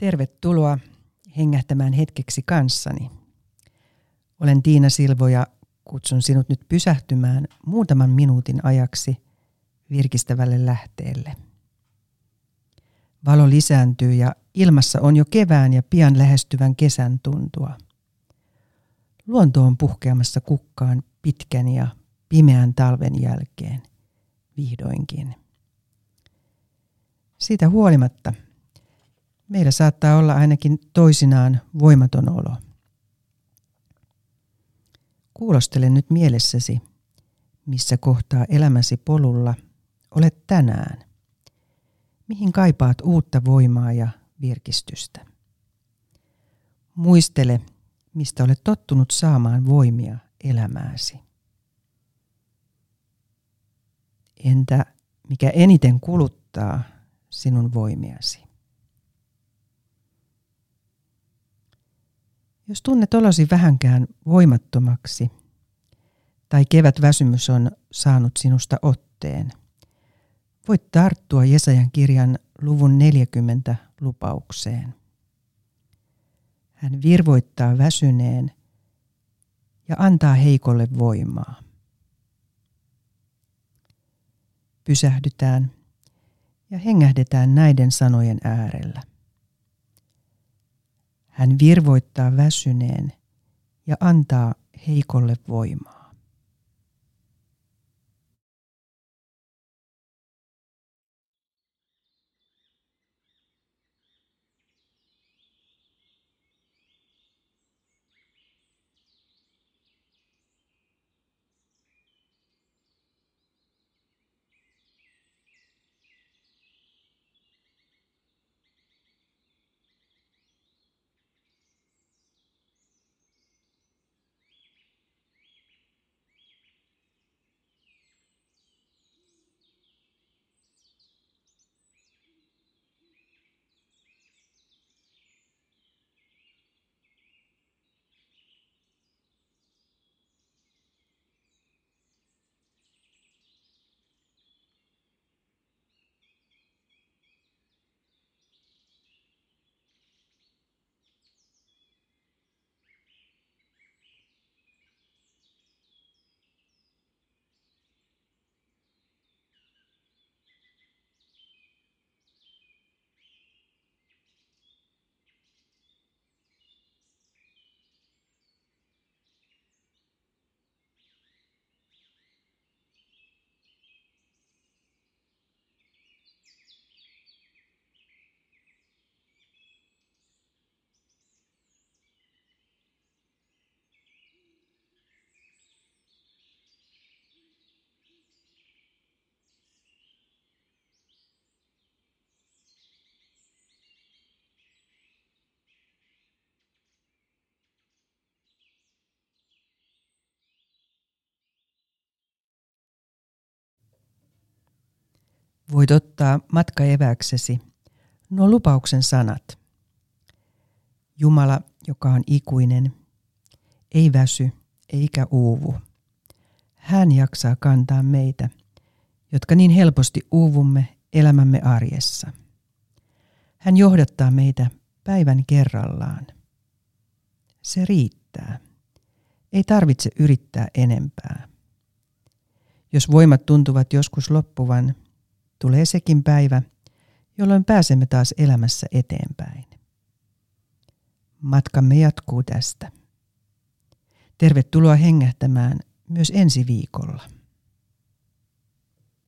Tervetuloa hengähtämään hetkeksi kanssani. Olen Tiina Silvo ja kutsun sinut nyt pysähtymään muutaman minuutin ajaksi virkistävälle lähteelle. Valo lisääntyy ja ilmassa on jo kevään ja pian lähestyvän kesän tuntua. Luonto on puhkeamassa kukkaan pitkän ja pimeän talven jälkeen, vihdoinkin. Siitä huolimatta – Meillä saattaa olla ainakin toisinaan voimaton olo. Kuulostele nyt mielessäsi, missä kohtaa elämäsi polulla olet tänään. Mihin kaipaat uutta voimaa ja virkistystä. Muistele, mistä olet tottunut saamaan voimia elämääsi. Entä mikä eniten kuluttaa sinun voimiasi? Jos tunnet olosi vähänkään voimattomaksi tai kevätväsymys on saanut sinusta otteen, voit tarttua Jesajan kirjan luvun 40 lupaukseen. Hän virvoittaa väsyneen ja antaa heikolle voimaa. Pysähdytään ja hengähdetään näiden sanojen äärellä. Hän virvoittaa väsyneen ja antaa heikolle voimaa. Voit ottaa matkaeväksesi nuo lupauksen sanat. Jumala, joka on ikuinen, ei väsy eikä uuvu. Hän jaksaa kantaa meitä, jotka niin helposti uuvumme elämämme arjessa. Hän johdattaa meitä päivän kerrallaan. Se riittää. Ei tarvitse yrittää enempää. Jos voimat tuntuvat joskus loppuvan, tulee sekin päivä, jolloin pääsemme taas elämässä eteenpäin. Matkamme jatkuu tästä. Tervetuloa hengähtämään myös ensi viikolla.